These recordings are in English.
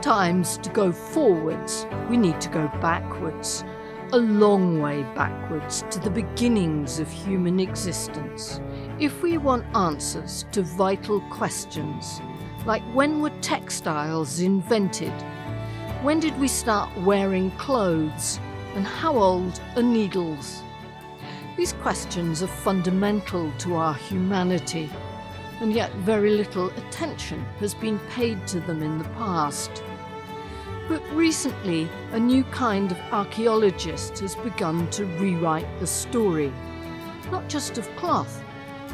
Sometimes to go forwards, we need to go backwards, a long way backwards to the beginnings of human existence. If we want answers to vital questions, like when were textiles invented? When did we start wearing clothes? And how old are needles? These questions are fundamental to our humanity, and yet very little attention has been paid to them in the past. But recently, a new kind of archaeologist has begun to rewrite the story, not just of cloth,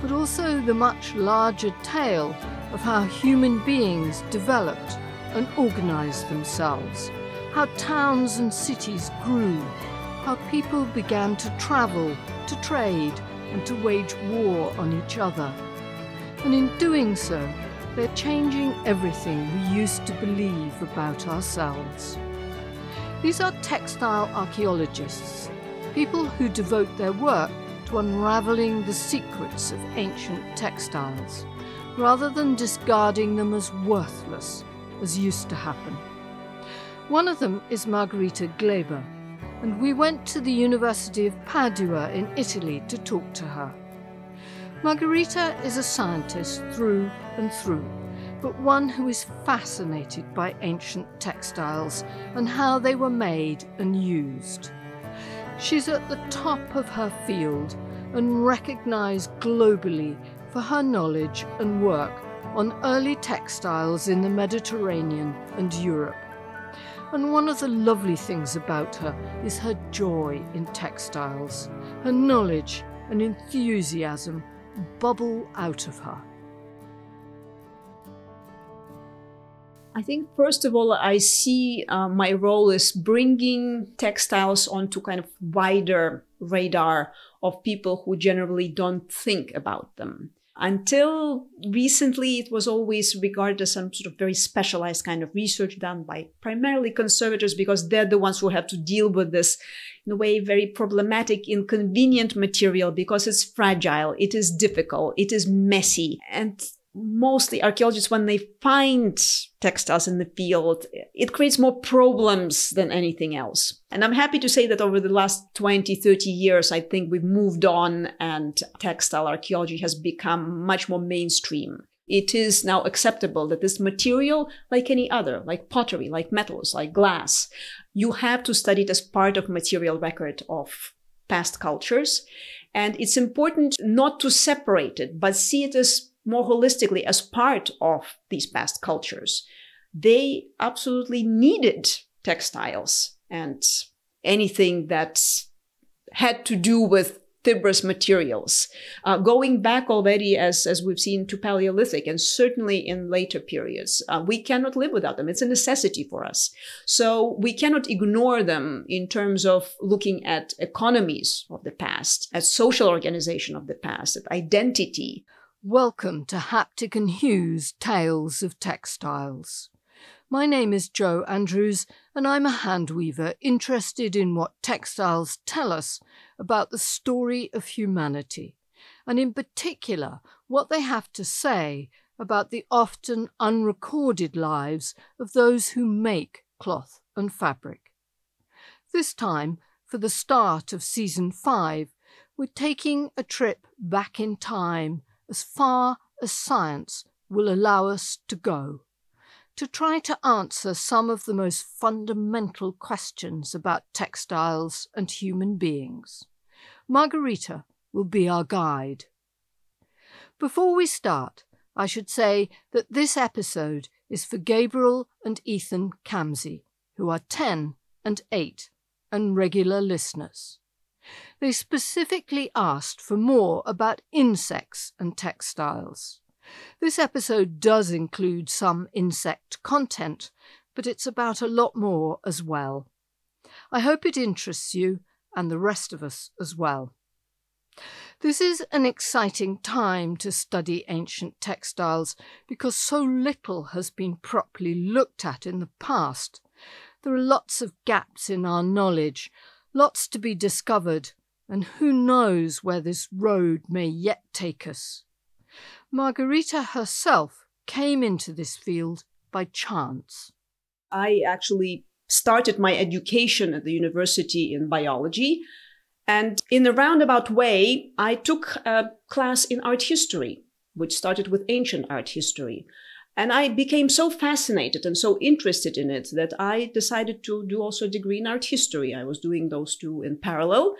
but also the much larger tale of how human beings developed and organized themselves, how towns and cities grew, how people began to travel, to trade, and to wage war on each other. And in doing so, they're changing everything we used to believe about ourselves. These are textile archaeologists, people who devote their work to unravelling the secrets of ancient textiles, rather than discarding them as worthless, as used to happen. One of them is Margarita Gleba, and we went to the University of Padua in Italy to talk to her. Margarita is a scientist through and through, but one who is fascinated by ancient textiles and how they were made and used. She's at the top of her field and recognised globally for her knowledge and work on early textiles in the Mediterranean and Europe. And one of the lovely things about her is her joy in textiles. Her knowledge and enthusiasm bubble out of her. I think, first of all, I see uh, my role is bringing textiles onto kind of wider radar of people who generally don't think about them. Until recently, it was always regarded as some sort of very specialized kind of research done by primarily conservators because they're the ones who have to deal with this, in a way, very problematic, inconvenient material because it's fragile, it is difficult, it is messy. And mostly archaeologists, when they find textiles in the field, it creates more problems than anything else. And I'm happy to say that over the last 20, 30 years, I think we've moved on and textile archaeology has become much more mainstream. It is now acceptable that this material, like any other, like pottery, like metals, like glass, you have to study it as part of material record of past cultures. And it's important not to separate it, but see it as more holistically as part of these past cultures. They absolutely needed textiles and anything that had to do with fibrous materials. Uh, going back already, as, as we've seen, to Paleolithic and certainly in later periods, uh, we cannot live without them. It's a necessity for us. So we cannot ignore them in terms of looking at economies of the past, at social organization of the past, at identity. Welcome to Haptic and Hughes Tales of Textiles. My name is Jo Andrews, and I'm a hand weaver interested in what textiles tell us about the story of humanity, and in particular, what they have to say about the often unrecorded lives of those who make cloth and fabric. This time, for the start of season five, we're taking a trip back in time as far as science will allow us to go, to try to answer some of the most fundamental questions about textiles and human beings. Margarita will be our guide. Before we start, I should say that this episode is for Gabriel and Ethan Camsey, who are 10 and 8 and regular listeners. They specifically asked for more about insects and textiles. This episode does include some insect content, but it's about a lot more as well. I hope it interests you and the rest of us as well. This is an exciting time to study ancient textiles because so little has been properly looked at in the past. There are lots of gaps in our knowledge, lots to be discovered, and who knows where this road may yet take us. Margarita herself came into this field by chance. I actually started my education at the university in biology. And in a roundabout way, I took a class in art history, which started with ancient art history. And I became so fascinated and so interested in it that I decided to do also a degree in art history. I was doing those two in parallel.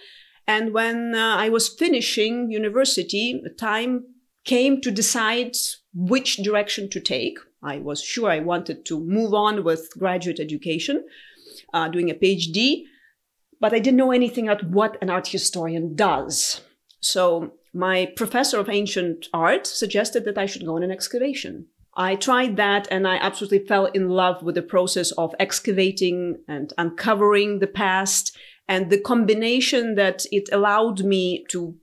And when uh, I was finishing university, the time came to decide which direction to take. I was sure I wanted to move on with graduate education, uh, doing a PhD, but I didn't know anything about what an art historian does. So my professor of ancient art suggested that I should go on an excavation. I tried that and I absolutely fell in love with the process of excavating and uncovering the past and the combination that it allowed me to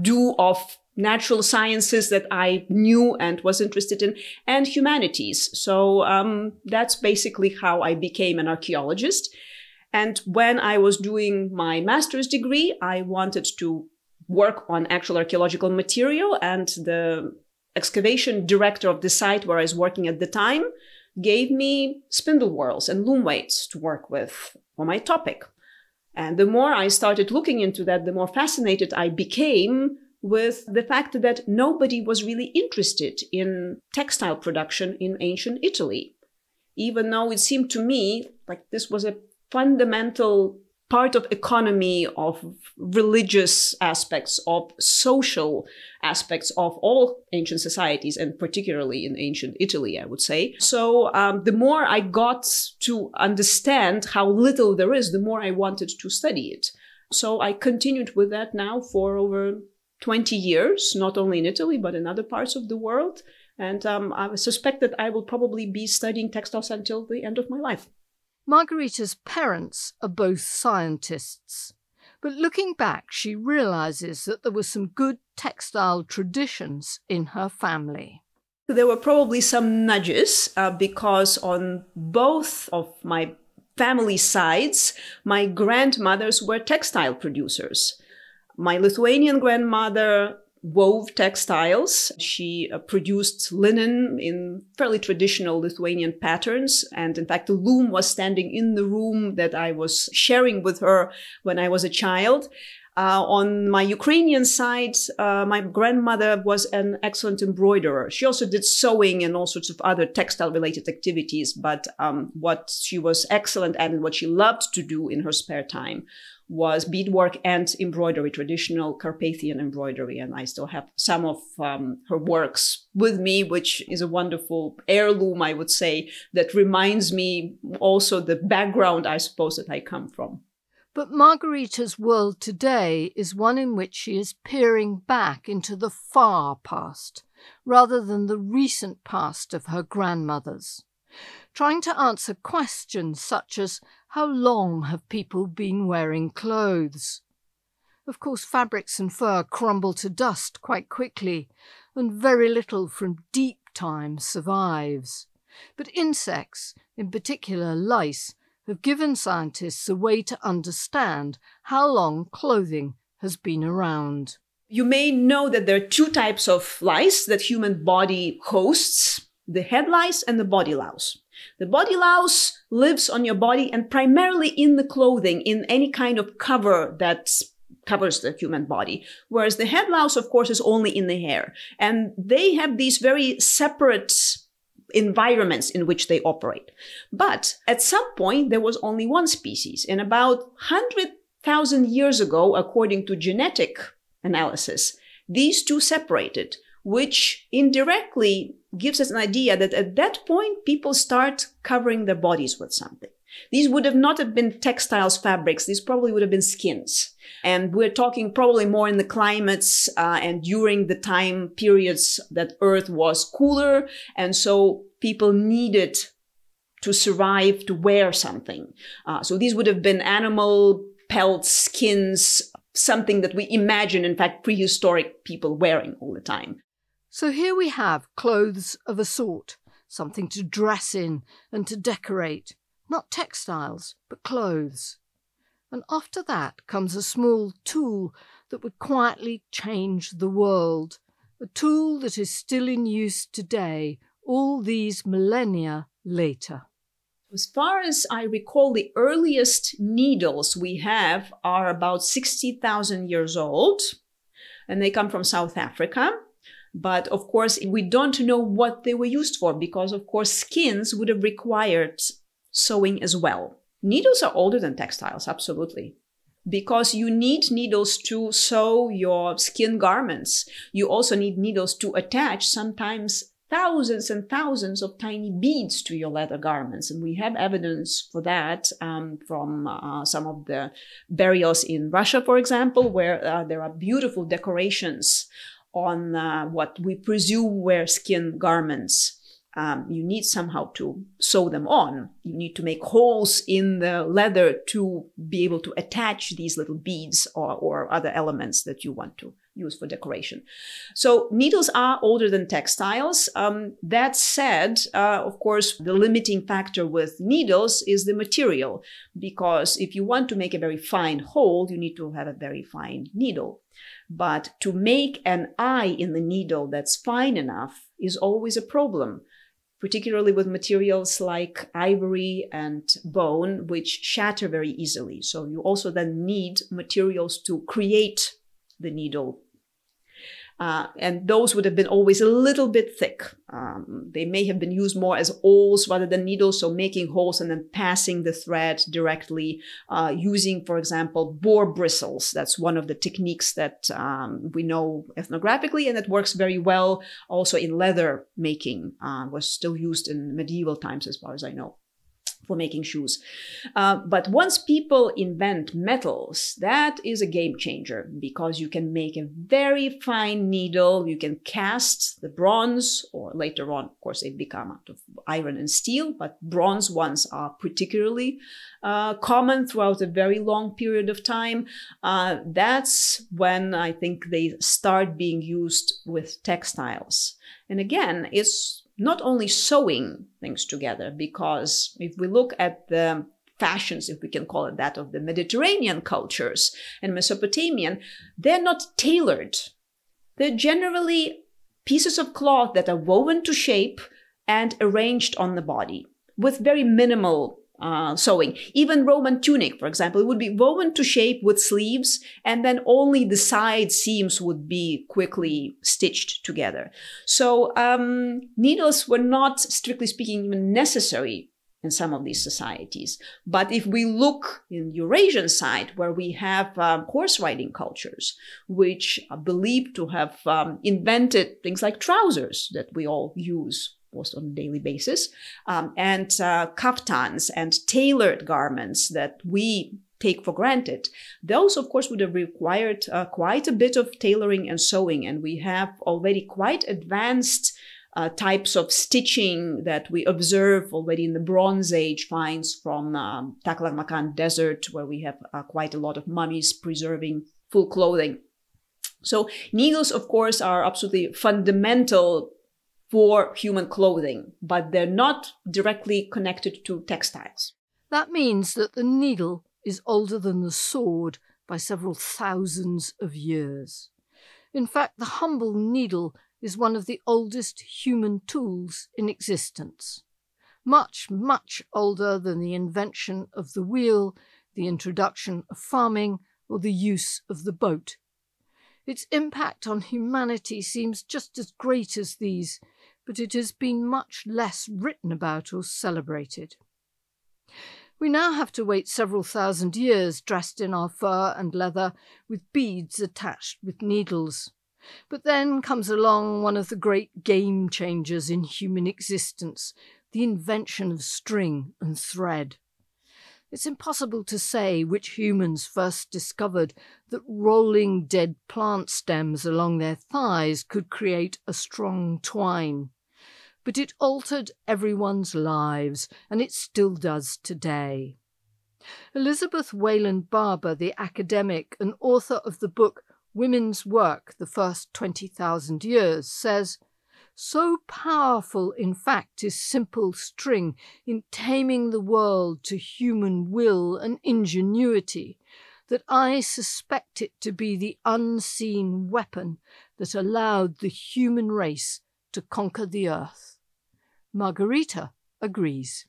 do of natural sciences that I knew and was interested in, and humanities. So um, that's basically how I became an archaeologist. And when I was doing my master's degree, I wanted to work on actual archaeological material, and the excavation director of the site where I was working at the time gave me spindle whorls and loom weights to work with for my topic. And the more I started looking into that, the more fascinated I became with the fact that nobody was really interested in textile production in ancient Italy. Even though it seemed to me like this was a fundamental part of economy, of religious aspects, of social aspects of all ancient societies, and particularly in ancient Italy, I would say. So um, the more I got to understand how little there is, the more I wanted to study it. So I continued with that now for over 20 years, not only in Italy, but in other parts of the world. And um, I suspect that I will probably be studying textiles until the end of my life. Margarita's parents are both scientists. But looking back, she realizes that there were some good textile traditions in her family. There were probably some nudges uh, because on both of my family sides, my grandmothers were textile producers. My Lithuanian grandmother wove textiles. She uh, produced linen in fairly traditional Lithuanian patterns. And in fact, the loom was standing in the room that I was sharing with her when I was a child. Uh, on my Ukrainian side, uh, my grandmother was an excellent embroiderer. She also did sewing and all sorts of other textile related activities. But um, what she was excellent at and what she loved to do in her spare time was beadwork and embroidery, traditional Carpathian embroidery. And I still have some of um, her works with me, which is a wonderful heirloom, I would say, that reminds me also the background, I suppose, that I come from. But Margarita's world today is one in which she is peering back into the far past rather than the recent past of her grandmothers, trying to answer questions such as how long have people been wearing clothes? Of course, fabrics and fur crumble to dust quite quickly, and very little from deep time survives. But insects, in particular lice, have given scientists a way to understand how long clothing has been around. You may know that there are two types of lice that human body hosts the head lice and the body louse. The body louse lives on your body and primarily in the clothing, in any kind of cover that covers the human body. Whereas the head louse, of course, is only in the hair. And they have these very separate environments in which they operate. But at some point, there was only one species. And about 100,000 years ago, according to genetic analysis, these two separated, which indirectly gives us an idea that at that point, people start covering their bodies with something. These would have not have been textiles, fabrics. These probably would have been skins. And we're talking probably more in the climates uh, and during the time periods that Earth was cooler. And so people needed to survive to wear something. Uh, so these would have been animal pelts, skins, something that we imagine, in fact, prehistoric people wearing all the time. So here we have clothes of a sort, something to dress in and to decorate, not textiles, but clothes. And after that comes a small tool that would quietly change the world, a tool that is still in use today, all these millennia later. As far as I recall, the earliest needles we have are about 60,000 years old, and they come from South Africa. But of course, we don't know what they were used for because, of course, skins would have required sewing as well. Needles are older than textiles, absolutely. Because you need needles to sew your skin garments. You also need needles to attach sometimes thousands and thousands of tiny beads to your leather garments. And we have evidence for that um, from uh, some of the burials in Russia, for example, where uh, there are beautiful decorations on uh, what we presume were skin garments. Um, you need somehow to sew them on. You need to make holes in the leather to be able to attach these little beads or, or other elements that you want to use for decoration. So needles are older than textiles. Um, that said, uh, of course, the limiting factor with needles is the material, because if you want to make a very fine hole, you need to have a very fine needle. But to make an eye in the needle that's fine enough is always a problem, particularly with materials like ivory and bone, which shatter very easily. So you also then need materials to create the needle uh, and those would have been always a little bit thick. Um, they may have been used more as awls rather than needles, so making holes and then passing the thread directly, uh, using, for example, boar bristles. That's one of the techniques that um, we know ethnographically, and that works very well also in leather making, uh, was still used in medieval times, as far as I know for making shoes. Uh, but once people invent metals, that is a game changer because you can make a very fine needle. You can cast the bronze, or later on, of course, they become out of iron and steel, but bronze ones are particularly uh, common throughout a very long period of time. Uh, that's when I think they start being used with textiles. And again, it's not only sewing things together, because if we look at the fashions, if we can call it that, of the Mediterranean cultures and Mesopotamian, they're not tailored. They're generally pieces of cloth that are woven to shape and arranged on the body with very minimal uh, sewing. Even Roman tunic, for example, it would be woven to shape with sleeves, and then only the side seams would be quickly stitched together. So um, needles were not, strictly speaking, even necessary in some of these societies. But if we look in Eurasian side, where we have um, horse riding cultures, which are believed to have um, invented things like trousers that we all use almost on a daily basis, um, and uh, kaftans and tailored garments that we take for granted. Those, of course, would have required uh, quite a bit of tailoring and sewing, and we have already quite advanced. Uh, types of stitching that we observe already in the Bronze Age finds from um, Taklamakan Desert, where we have uh, quite a lot of mummies preserving full clothing. So needles, of course, are absolutely fundamental for human clothing, but they're not directly connected to textiles. That means that the needle is older than the sword by several thousands of years. In fact, the humble needle is one of the oldest human tools in existence. Much, much older than the invention of the wheel, the introduction of farming, or the use of the boat. Its impact on humanity seems just as great as these, but it has been much less written about or celebrated. We now have to wait several thousand years dressed in our fur and leather with beads attached with needles. But then comes along one of the great game changers in human existence, the invention of string and thread. It's impossible to say which humans first discovered that rolling dead plant stems along their thighs could create a strong twine. But it altered everyone's lives, and it still does today. Elizabeth Wayland Barber, the academic and author of the book Women's Work The First 20,000 Years, says so powerful, in fact, is simple string in taming the world to human will and ingenuity that I suspect it to be the unseen weapon that allowed the human race to conquer the earth. Margarita agrees.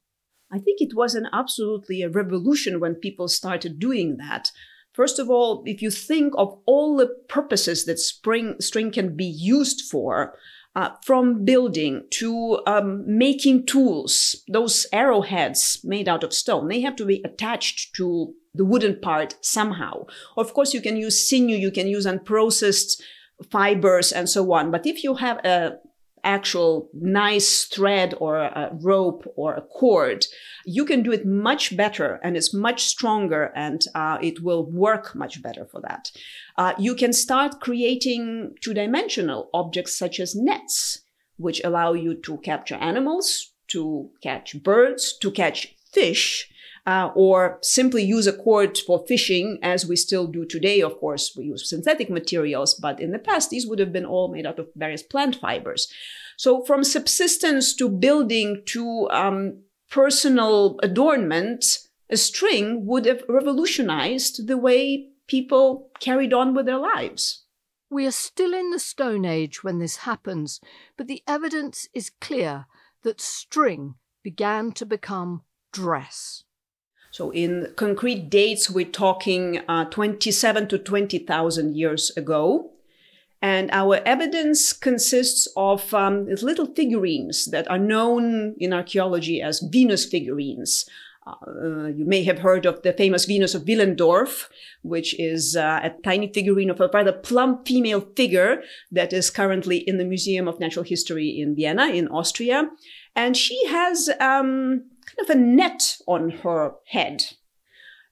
I think it was an absolutely a revolution when people started doing that. First of all, if you think of all the purposes that spring, string can be used for, uh, from building to um, making tools, those arrowheads made out of stone, they have to be attached to the wooden part somehow. Of course, you can use sinew, you can use unprocessed fibers and so on. But if you have a actual nice thread or a rope or a cord, you can do it much better and it's much stronger and uh, it will work much better for that. Uh, you can start creating two dimensional objects such as nets, which allow you to capture animals, to catch birds, to catch fish uh, or simply use a cord for fishing, as we still do today. Of course, we use synthetic materials, but in the past, these would have been all made out of various plant fibers. So, from subsistence to building to um, personal adornment, a string would have revolutionized the way people carried on with their lives. We are still in the Stone Age when this happens, but the evidence is clear that string began to become dress. So, in concrete dates, we're talking uh, 27 to 20,000 years ago. And our evidence consists of um, little figurines that are known in archaeology as Venus figurines. Uh, you may have heard of the famous Venus of Willendorf, which is uh, a tiny figurine of a rather plump female figure that is currently in the Museum of Natural History in Vienna, in Austria. And she has um, kind of a net on her head.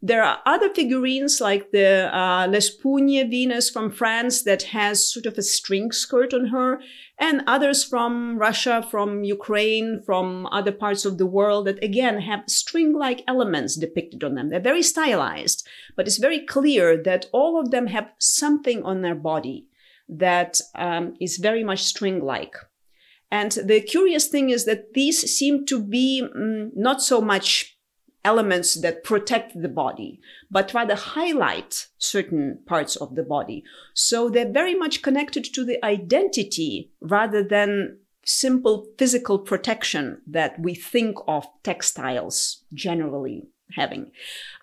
There are other figurines like the uh, Lespugue Venus from France that has sort of a string skirt on her, and others from Russia, from Ukraine, from other parts of the world that again have string like elements depicted on them. They're very stylized, but it's very clear that all of them have something on their body that um, is very much string like. And the curious thing is that these seem to be mm, not so much elements that protect the body, but rather highlight certain parts of the body. So they're very much connected to the identity rather than simple physical protection that we think of textiles generally having.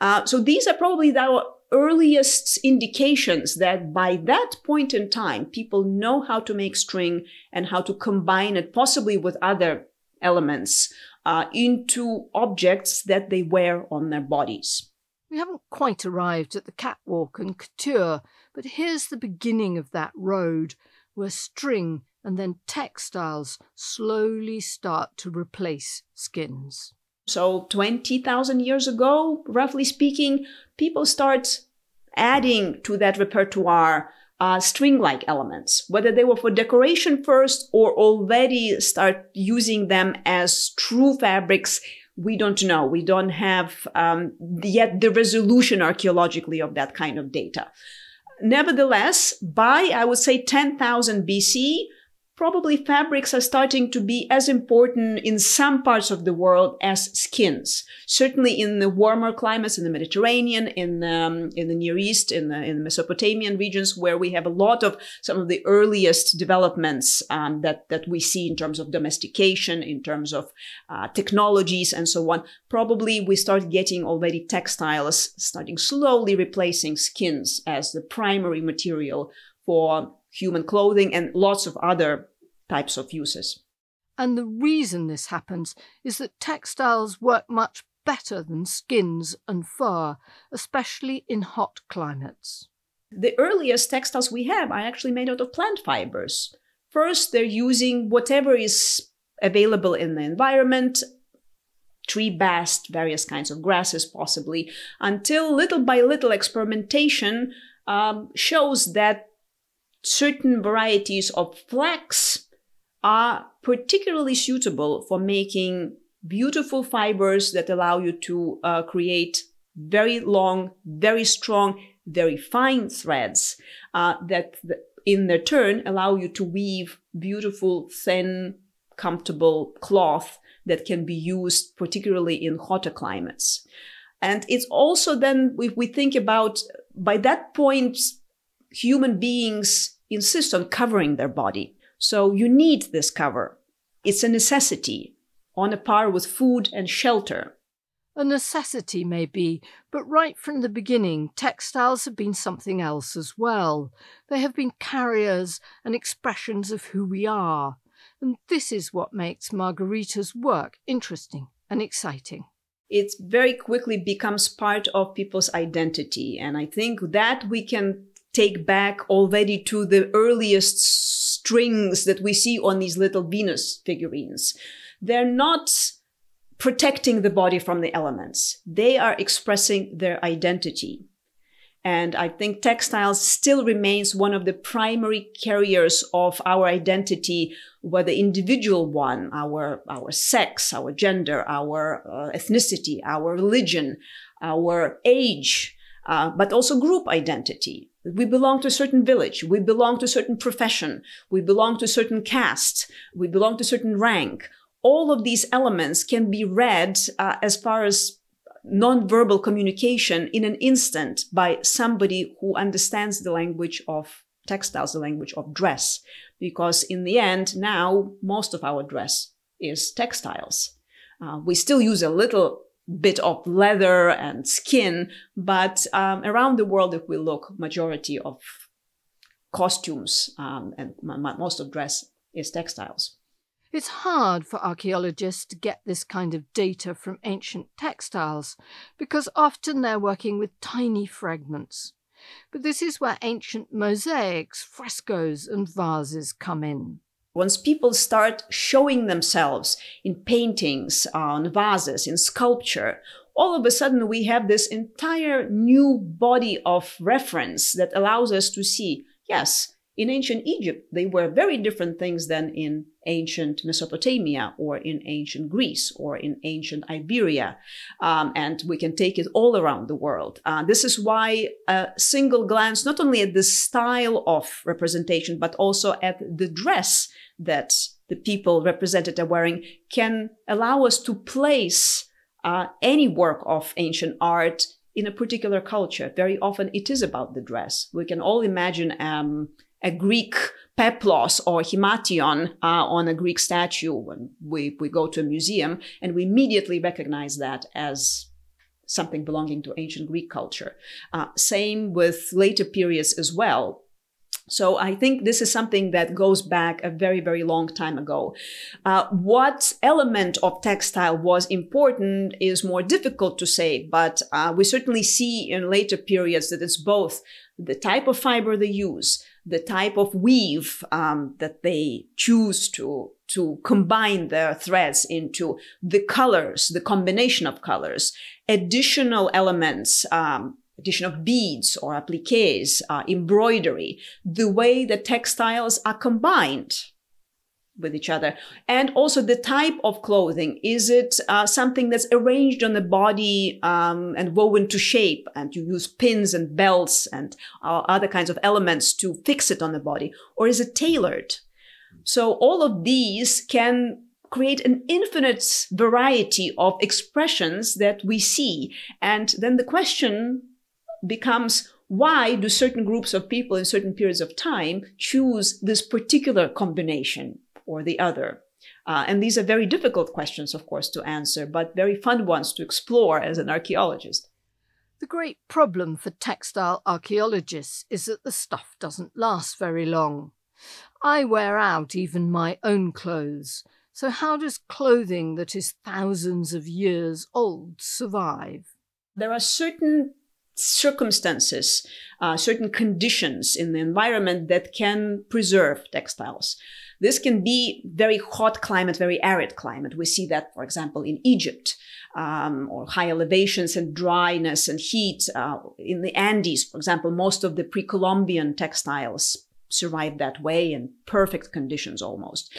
Uh, so these are probably our earliest indications that by that point in time, people know how to make string and how to combine it possibly with other elements uh, into objects that they wear on their bodies. We haven't quite arrived at the catwalk and couture, but here's the beginning of that road where string and then textiles slowly start to replace skins. So 20,000 years ago, roughly speaking, people start adding to that repertoire uh, string-like elements, whether they were for decoration first or already start using them as true fabrics. We don't know. We don't have um, yet the resolution archaeologically of that kind of data. Nevertheless, by I would say 10,000 BC, probably fabrics are starting to be as important in some parts of the world as skins. Certainly in the warmer climates in the Mediterranean, in um, in the Near East, in the in the Mesopotamian regions, where we have a lot of some of the earliest developments um, that that we see in terms of domestication, in terms of uh, technologies, and so on. Probably we start getting already textiles starting slowly replacing skins as the primary material for human clothing and lots of other types of uses. And the reason this happens is that textiles work much better than skins and fur, especially in hot climates. The earliest textiles we have are actually made out of plant fibers. First, they're using whatever is available in the environment, tree bast, various kinds of grasses, possibly, until little by little experimentation um, shows that certain varieties of flax are particularly suitable for making beautiful fibers that allow you to uh, create very long, very strong, very fine threads uh, that, in their turn, allow you to weave beautiful, thin, comfortable cloth that can be used particularly in hotter climates. And it's also then, if we think about by that point, human beings insist on covering their body. So you need this cover. It's a necessity on a par with food and shelter. A necessity, maybe, but right from the beginning, textiles have been something else as well. They have been carriers and expressions of who we are. And this is what makes Margarita's work interesting and exciting. It very quickly becomes part of people's identity. And I think that we can take back already to the earliest strings that we see on these little Venus figurines. They're not protecting the body from the elements. They are expressing their identity. And I think textiles still remains one of the primary carriers of our identity, whether individual one, our, our sex, our gender, our uh, ethnicity, our religion, our age, uh, but also group identity. We belong to a certain village. We belong to a certain profession. We belong to a certain caste. We belong to a certain rank all of these elements can be read uh, as far as nonverbal communication in an instant by somebody who understands the language of textiles, the language of dress. Because in the end, now most of our dress is textiles. Uh, we still use a little bit of leather and skin, but um, around the world, if we look, majority of costumes um, and most of dress is textiles. It's hard for archaeologists to get this kind of data from ancient textiles because often they're working with tiny fragments. But this is where ancient mosaics, frescoes, and vases come in. Once people start showing themselves in paintings, on vases, in sculpture, all of a sudden we have this entire new body of reference that allows us to see yes, in ancient Egypt, they were very different things than in ancient Mesopotamia or in ancient Greece or in ancient Iberia. Um, and we can take it all around the world. Uh, this is why a single glance, not only at the style of representation, but also at the dress that the people represented are wearing, can allow us to place uh, any work of ancient art in a particular culture. Very often it is about the dress. We can all imagine um, a Greek peplos or himation uh, on a Greek statue when we, we go to a museum, and we immediately recognize that as something belonging to ancient Greek culture. Uh, same with later periods as well. So I think this is something that goes back a very, very long time ago. Uh, what element of textile was important is more difficult to say, but uh, we certainly see in later periods that it's both the type of fiber they use, the type of weave um, that they choose to to combine their threads into the colors, the combination of colors, additional elements, um, addition of beads or appliques, uh, embroidery, the way the textiles are combined with each other. And also the type of clothing. Is it uh, something that's arranged on the body um, and woven to shape and you use pins and belts and uh, other kinds of elements to fix it on the body? Or is it tailored? So all of these can create an infinite variety of expressions that we see. And then the question becomes, why do certain groups of people in certain periods of time choose this particular combination or the other? Uh, and these are very difficult questions, of course, to answer, but very fun ones to explore as an archaeologist. The great problem for textile archaeologists is that the stuff doesn't last very long. I wear out even my own clothes, so how does clothing that is thousands of years old survive? There are certain circumstances, uh, certain conditions in the environment that can preserve textiles. This can be very hot climate, very arid climate. We see that, for example, in Egypt, um, or high elevations and dryness and heat. Uh, in the Andes, for example, most of the pre-Columbian textiles survive that way in perfect conditions almost.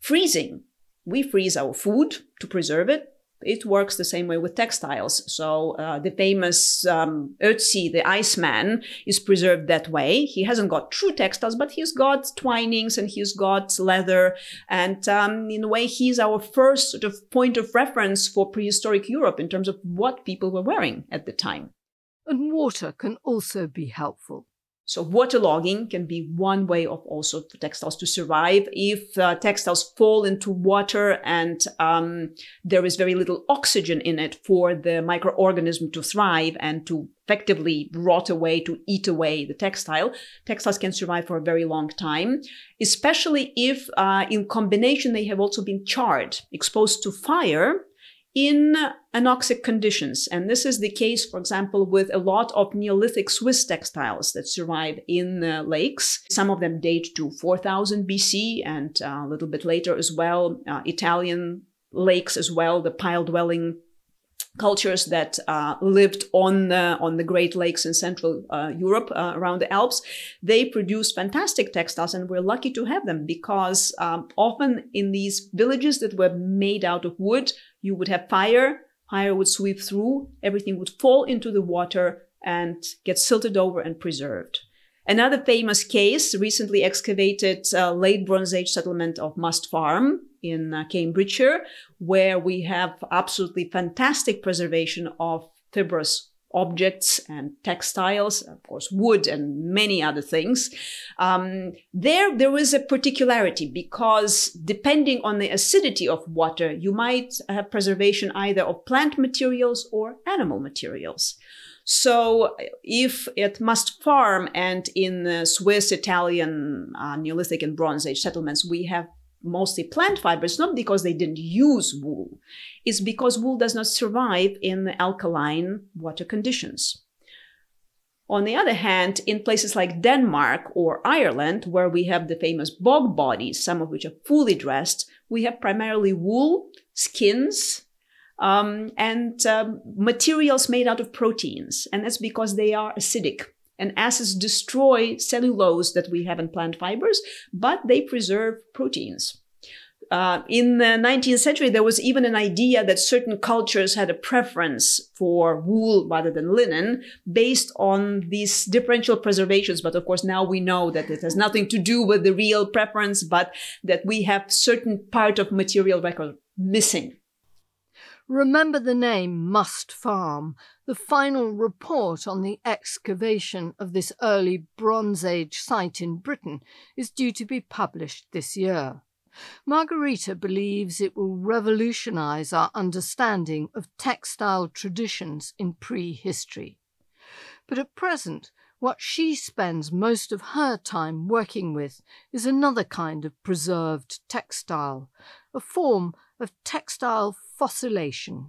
Freezing. We freeze our food to preserve it it works the same way with textiles. So uh, the famous um, Ötzi, the Iceman, is preserved that way. He hasn't got true textiles, but he's got twinings and he's got leather. And um, in a way, he's our first sort of point of reference for prehistoric Europe in terms of what people were wearing at the time. And water can also be helpful. So waterlogging can be one way of also for textiles to survive. If uh, textiles fall into water and um, there is very little oxygen in it for the microorganism to thrive and to effectively rot away, to eat away the textile, textiles can survive for a very long time, especially if uh, in combination they have also been charred, exposed to fire in anoxic conditions. And this is the case, for example, with a lot of Neolithic Swiss textiles that survive in lakes. Some of them date to 4000 BC and uh, a little bit later as well, uh, Italian lakes as well, the pile dwelling cultures that uh, lived on the, on the Great Lakes in Central uh, Europe uh, around the Alps, they produce fantastic textiles, and we're lucky to have them because um, often in these villages that were made out of wood, you would have fire, fire would sweep through, everything would fall into the water and get silted over and preserved. Another famous case, recently excavated uh, late Bronze Age settlement of Must Farm in uh, Cambridgeshire, where we have absolutely fantastic preservation of fibrous objects and textiles, of course, wood and many other things. Um, there, there is a particularity because depending on the acidity of water, you might have preservation either of plant materials or animal materials. So if it Must Farm and in Swiss, Italian, uh, Neolithic and Bronze Age settlements, we have mostly plant fibers, not because they didn't use wool. It's because wool does not survive in alkaline water conditions. On the other hand, in places like Denmark or Ireland, where we have the famous bog bodies, some of which are fully dressed, we have primarily wool, skins, um, and um, materials made out of proteins. And that's because they are acidic. And acids destroy cellulose that we have in plant fibers, but they preserve proteins. Uh, in the 19th century, there was even an idea that certain cultures had a preference for wool rather than linen based on these differential preservations. But of course, now we know that it has nothing to do with the real preference, but that we have certain part of material record missing. Remember the name Must Farm. The final report on the excavation of this early Bronze Age site in Britain is due to be published this year. Margarita believes it will revolutionize our understanding of textile traditions in prehistory. But at present, what she spends most of her time working with is another kind of preserved textile, a form of textile fossilization.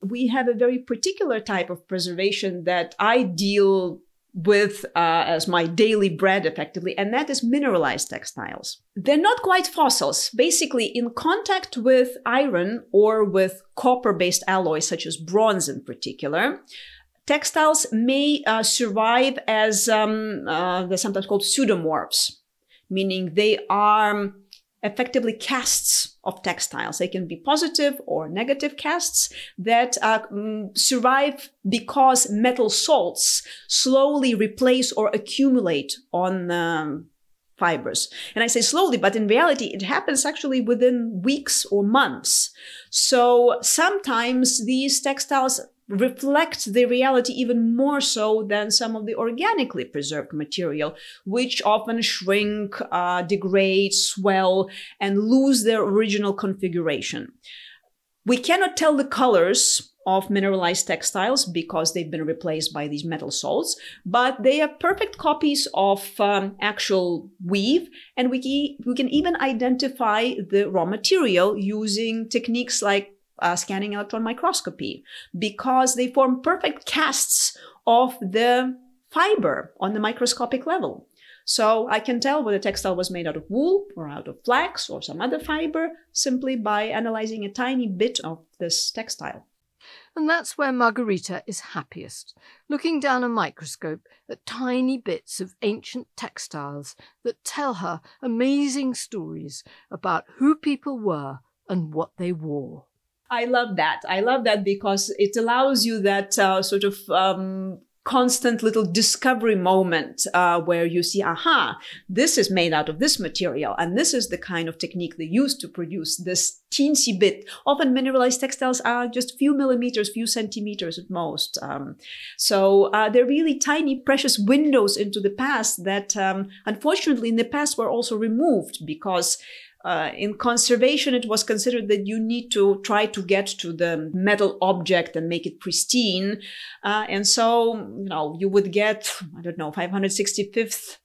We have a very particular type of preservation that I deal with uh, as my daily bread effectively, and that is mineralized textiles. They're not quite fossils. Basically, in contact with iron or with copper based alloys, such as bronze in particular, textiles may uh, survive as um, uh, they're sometimes called pseudomorphs, meaning they are effectively casts of textiles. They can be positive or negative casts that uh, mm, survive because metal salts slowly replace or accumulate on um, fibers. And I say slowly, but in reality, it happens actually within weeks or months. So sometimes these textiles reflect the reality even more so than some of the organically preserved material, which often shrink, uh, degrade, swell, and lose their original configuration. We cannot tell the colors of mineralized textiles because they've been replaced by these metal salts, but they are perfect copies of um, actual weave, and we, we can even identify the raw material using techniques like uh, scanning electron microscopy because they form perfect casts of the fiber on the microscopic level. So I can tell whether textile was made out of wool or out of flax or some other fiber simply by analyzing a tiny bit of this textile. And that's where Margarita is happiest, looking down a microscope at tiny bits of ancient textiles that tell her amazing stories about who people were and what they wore. I love that. I love that because it allows you that uh, sort of um, constant little discovery moment uh, where you see, aha, this is made out of this material, and this is the kind of technique they use to produce this teensy bit. Often mineralized textiles are just few millimeters, few centimeters at most. Um, so uh, they're really tiny, precious windows into the past that, um, unfortunately, in the past were also removed because uh, in conservation, it was considered that you need to try to get to the metal object and make it pristine. Uh, and so, you know, you would get, I don't know, 565th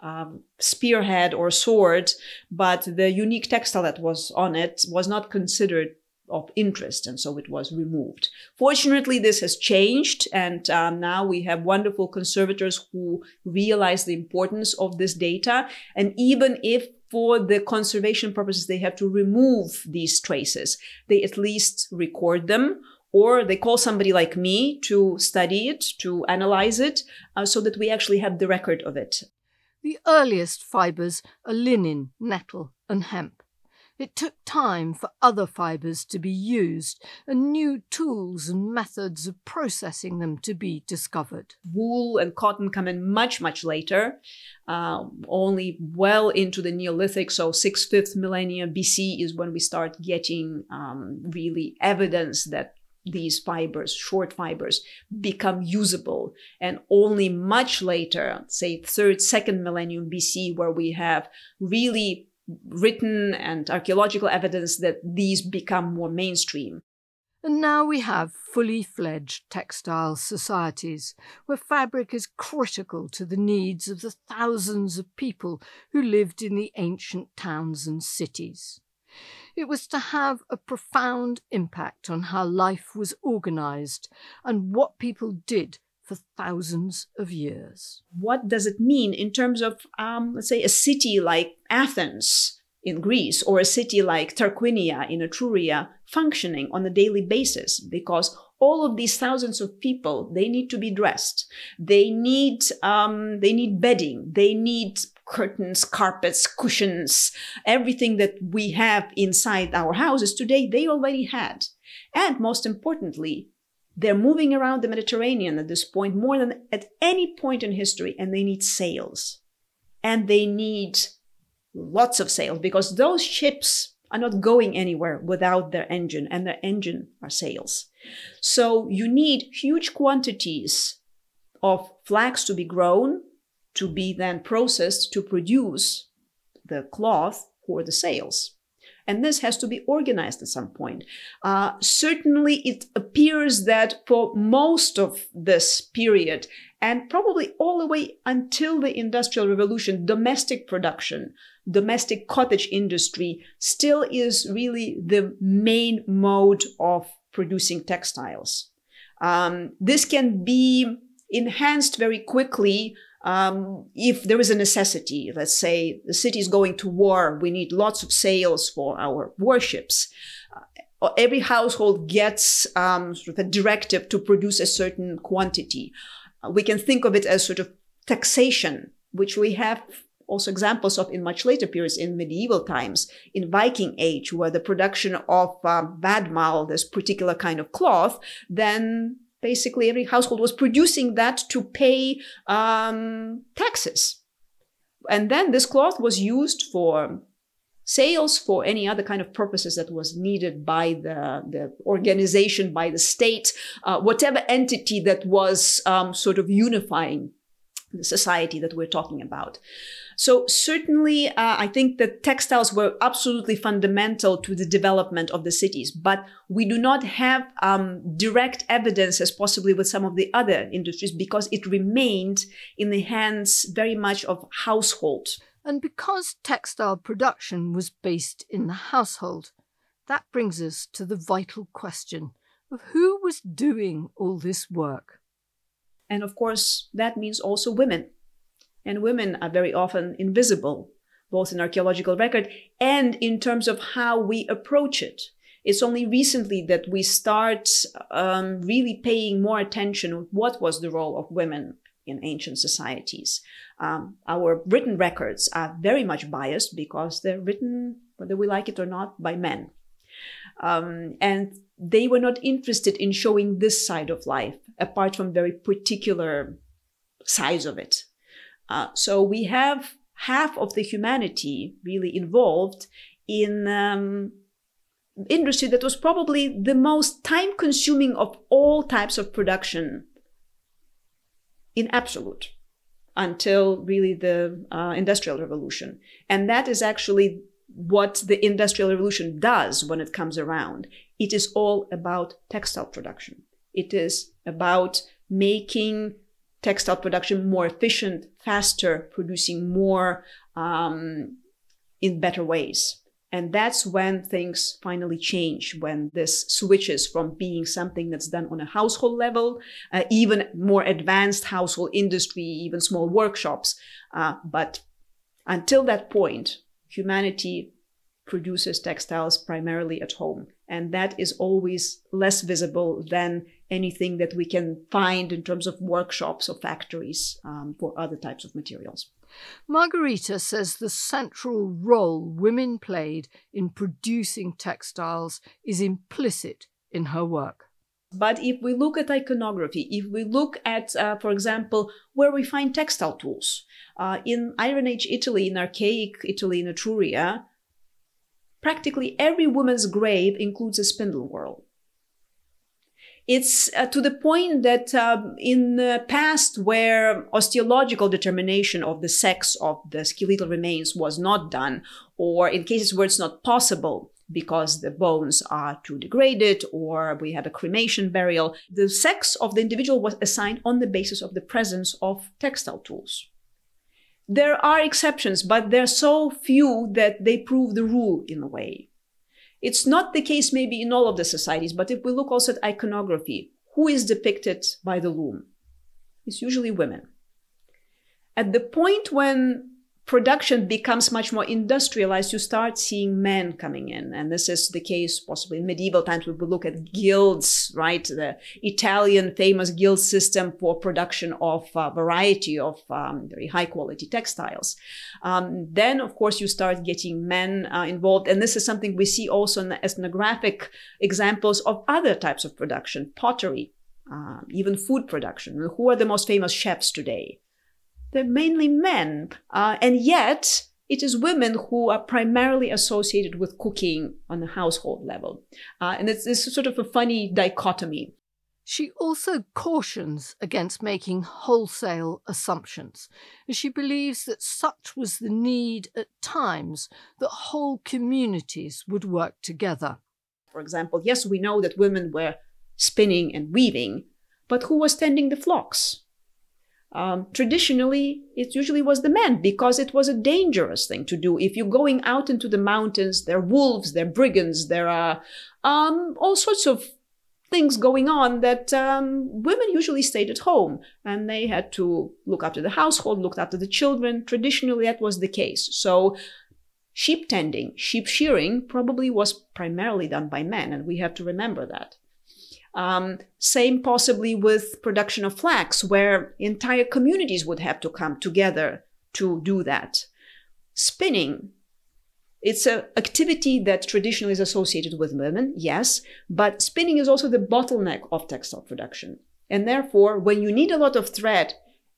um, spearhead or sword, but the unique textile that was on it was not considered of interest, and so it was removed. Fortunately, this has changed, and um, now we have wonderful conservators who realize the importance of this data. And even if for the conservation purposes they have to remove these traces, they at least record them. Or they call somebody like me to study it, to analyze it, uh, so that we actually have the record of it. The earliest fibres are linen, nettle, and hemp. It took time for other fibres to be used and new tools and methods of processing them to be discovered. Wool and cotton come in much, much later, uh, only well into the Neolithic. So, 6th, 5th millennia BC is when we start getting um, really evidence that these fibers, short fibers, become usable. And only much later, say third, second millennium BC, where we have really written and archaeological evidence that these become more mainstream. And now we have fully fledged textile societies where fabric is critical to the needs of the thousands of people who lived in the ancient towns and cities. It was to have a profound impact on how life was organized and what people did for thousands of years. What does it mean in terms of, um, let's say, a city like Athens in Greece or a city like Tarquinia in Etruria functioning on a daily basis? Because all of these thousands of people, they need to be dressed. They need, um, they need bedding. They need curtains, carpets, cushions, everything that we have inside our houses today, they already had. And most importantly, they're moving around the Mediterranean at this point more than at any point in history, and they need sails. And they need lots of sails because those ships are not going anywhere without their engine, and their engine are sails. So you need huge quantities of flax to be grown, to be then processed to produce the cloth for the sails and this has to be organized at some point. Uh, certainly, it appears that for most of this period, and probably all the way until the Industrial Revolution, domestic production, domestic cottage industry still is really the main mode of producing textiles. Um, this can be enhanced very quickly um, if there is a necessity, let's say the city is going to war, we need lots of sails for our warships. Uh, every household gets um, sort of a directive to produce a certain quantity. Uh, we can think of it as sort of taxation, which we have also examples of in much later periods in medieval times, in Viking age, where the production of um, vadmal, this particular kind of cloth, then basically every household was producing that to pay um, taxes. And then this cloth was used for sails for any other kind of purposes that was needed by the, the organization, by the state, uh, whatever entity that was um, sort of unifying the society that we're talking about. So certainly, uh, I think that textiles were absolutely fundamental to the development of the cities, but we do not have um, direct evidence as possibly with some of the other industries because it remained in the hands very much of households. And because textile production was based in the household, that brings us to the vital question of who was doing all this work. And of course, that means also women and women are very often invisible, both in archaeological record and in terms of how we approach it. It's only recently that we start um, really paying more attention to what was the role of women in ancient societies. Um, our written records are very much biased because they're written, whether we like it or not, by men. Um, and they were not interested in showing this side of life, apart from very particular sides of it. Uh, so we have half of the humanity really involved in um, industry that was probably the most time consuming of all types of production in absolute until really the uh, industrial revolution. And that is actually what the industrial revolution does when it comes around. It is all about textile production. It is about making textile production more efficient faster producing more um, in better ways and that's when things finally change, when this switches from being something that's done on a household level, uh, even more advanced household industry, even small workshops. Uh, but until that point, humanity produces textiles primarily at home. And that is always less visible than anything that we can find in terms of workshops or factories um, for other types of materials. Margarita says the central role women played in producing textiles is implicit in her work. But if we look at iconography, if we look at, uh, for example, where we find textile tools, uh, in Iron Age Italy, in archaic Italy, in Etruria, practically every woman's grave includes a spindle whorl. It's uh, to the point that um, in the past, where osteological determination of the sex of the skeletal remains was not done, or in cases where it's not possible because the bones are too degraded or we have a cremation burial, the sex of the individual was assigned on the basis of the presence of textile tools. There are exceptions, but they're so few that they prove the rule in a way. It's not the case maybe in all of the societies, but if we look also at iconography, who is depicted by the loom? It's usually women. At the point when production becomes much more industrialized, you start seeing men coming in. And this is the case possibly in medieval times. We look at guilds, right? The Italian famous guild system for production of a variety of um, very high quality textiles. Um, then, of course, you start getting men uh, involved. And this is something we see also in the ethnographic examples of other types of production, pottery, uh, even food production. Who are the most famous chefs today? They're mainly men. Uh, and yet, it is women who are primarily associated with cooking on a household level. Uh, and it's, it's sort of a funny dichotomy. She also cautions against making wholesale assumptions, as she believes that such was the need at times that whole communities would work together. For example, yes, we know that women were spinning and weaving, but who was tending the flocks? Um, traditionally, it usually was the men because it was a dangerous thing to do. If you're going out into the mountains, there are wolves, there are brigands, there are um, all sorts of things going on that um, women usually stayed at home and they had to look after the household, look after the children. Traditionally, that was the case. So, sheep tending, sheep shearing probably was primarily done by men, and we have to remember that. Um, same possibly with production of flax, where entire communities would have to come together to do that. Spinning, it's an activity that traditionally is associated with women, yes, but spinning is also the bottleneck of textile production. And therefore, when you need a lot of thread,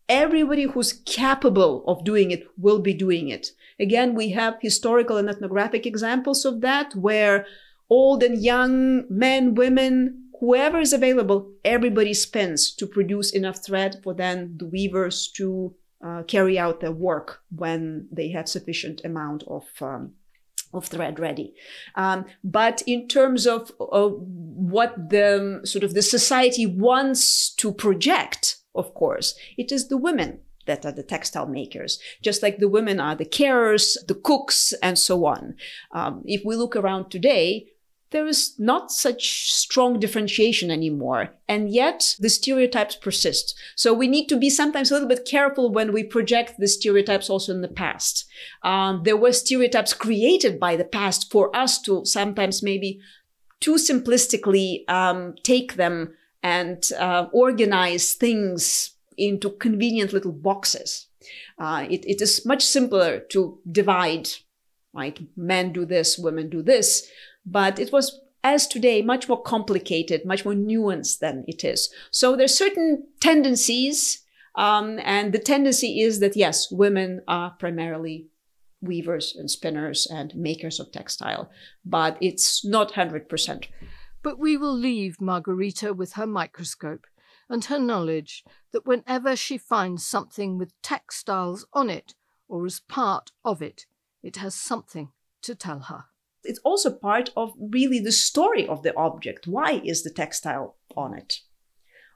everybody who's capable of doing it will be doing it. Again, we have historical and ethnographic examples of that where old and young men, women, whoever is available, everybody spends to produce enough thread for then the weavers to uh, carry out their work when they have sufficient amount of um, of thread ready. Um, but in terms of, of what the sort of the society wants to project, of course, it is the women that are the textile makers, just like the women are the carers, the cooks, and so on. Um, if we look around today, there is not such strong differentiation anymore. And yet the stereotypes persist. So we need to be sometimes a little bit careful when we project the stereotypes also in the past. Um, there were stereotypes created by the past for us to sometimes maybe too simplistically um, take them and uh, organize things into convenient little boxes. Uh, it, it is much simpler to divide, right? Men do this, women do this but it was as today much more complicated, much more nuanced than it is. So there's certain tendencies, um, and the tendency is that yes, women are primarily weavers and spinners and makers of textile, but it's not 100%. But we will leave Margarita with her microscope and her knowledge that whenever she finds something with textiles on it or as part of it, it has something to tell her. It's also part of really the story of the object. Why is the textile on it?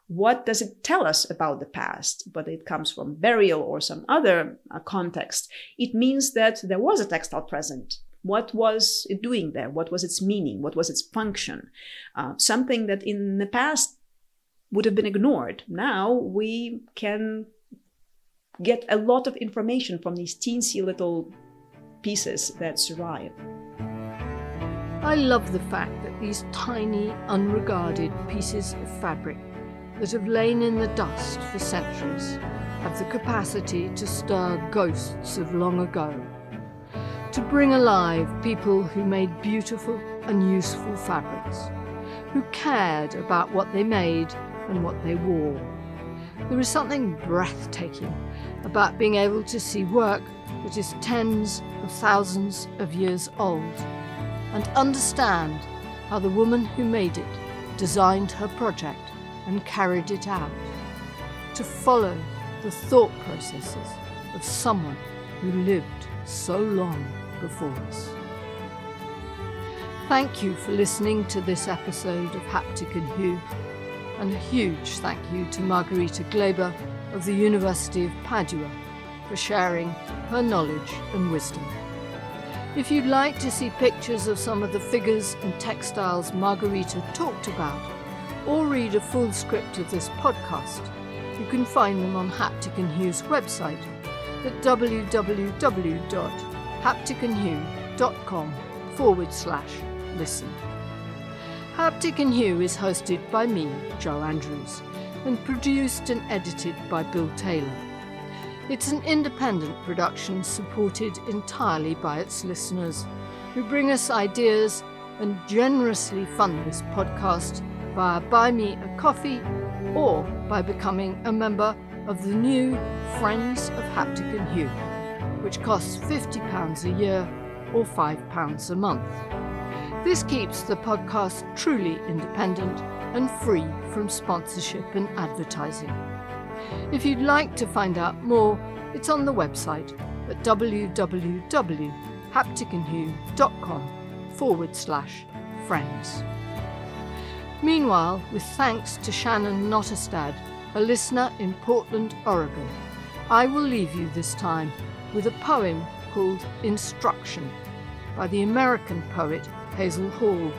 What does it tell us about the past? Whether it comes from burial or some other uh, context, it means that there was a textile present. What was it doing there? What was its meaning? What was its function? Uh, something that in the past would have been ignored. Now we can get a lot of information from these teensy little pieces that survive. I love the fact that these tiny, unregarded pieces of fabric that have lain in the dust for centuries have the capacity to stir ghosts of long ago, to bring alive people who made beautiful and useful fabrics, who cared about what they made and what they wore. There is something breathtaking about being able to see work that is tens of thousands of years old and understand how the woman who made it designed her project and carried it out, to follow the thought processes of someone who lived so long before us. Thank you for listening to this episode of Haptic and Hue, and a huge thank you to Margarita Gleba of the University of Padua for sharing her knowledge and wisdom. If you'd like to see pictures of some of the figures and textiles Margarita talked about, or read a full script of this podcast, you can find them on Haptic and Hue's website at www.hapticandhue.com forward slash listen. Haptic and Hue is hosted by me, Jo Andrews, and produced and edited by Bill Taylor. It's an independent production supported entirely by its listeners, who bring us ideas and generously fund this podcast via Buy Me a Coffee or by becoming a member of the new Friends of Haptic and Hue, which costs £50 a year or £5 a month. This keeps the podcast truly independent and free from sponsorship and advertising. If you'd like to find out more, it's on the website at www.hapticandhue.com forward slash friends. Meanwhile, with thanks to Shannon Nottestad, a listener in Portland, Oregon, I will leave you this time with a poem called Instruction by the American poet Hazel Hall,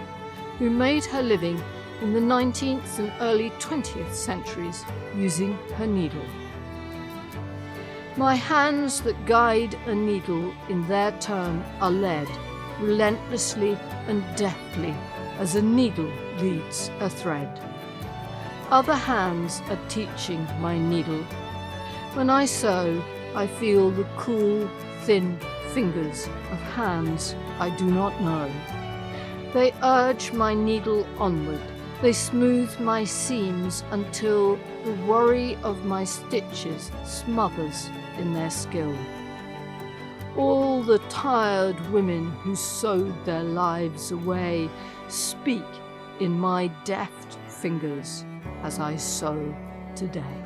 who made her living in the 19th and early 20th centuries using her needle. My hands that guide a needle in their turn are led relentlessly and deftly as a needle leads a thread. Other hands are teaching my needle. When I sew, I feel the cool, thin fingers of hands I do not know. They urge my needle onward. They smooth my seams until the worry of my stitches smothers in their skill. All the tired women who sewed their lives away speak in my deft fingers as I sew today.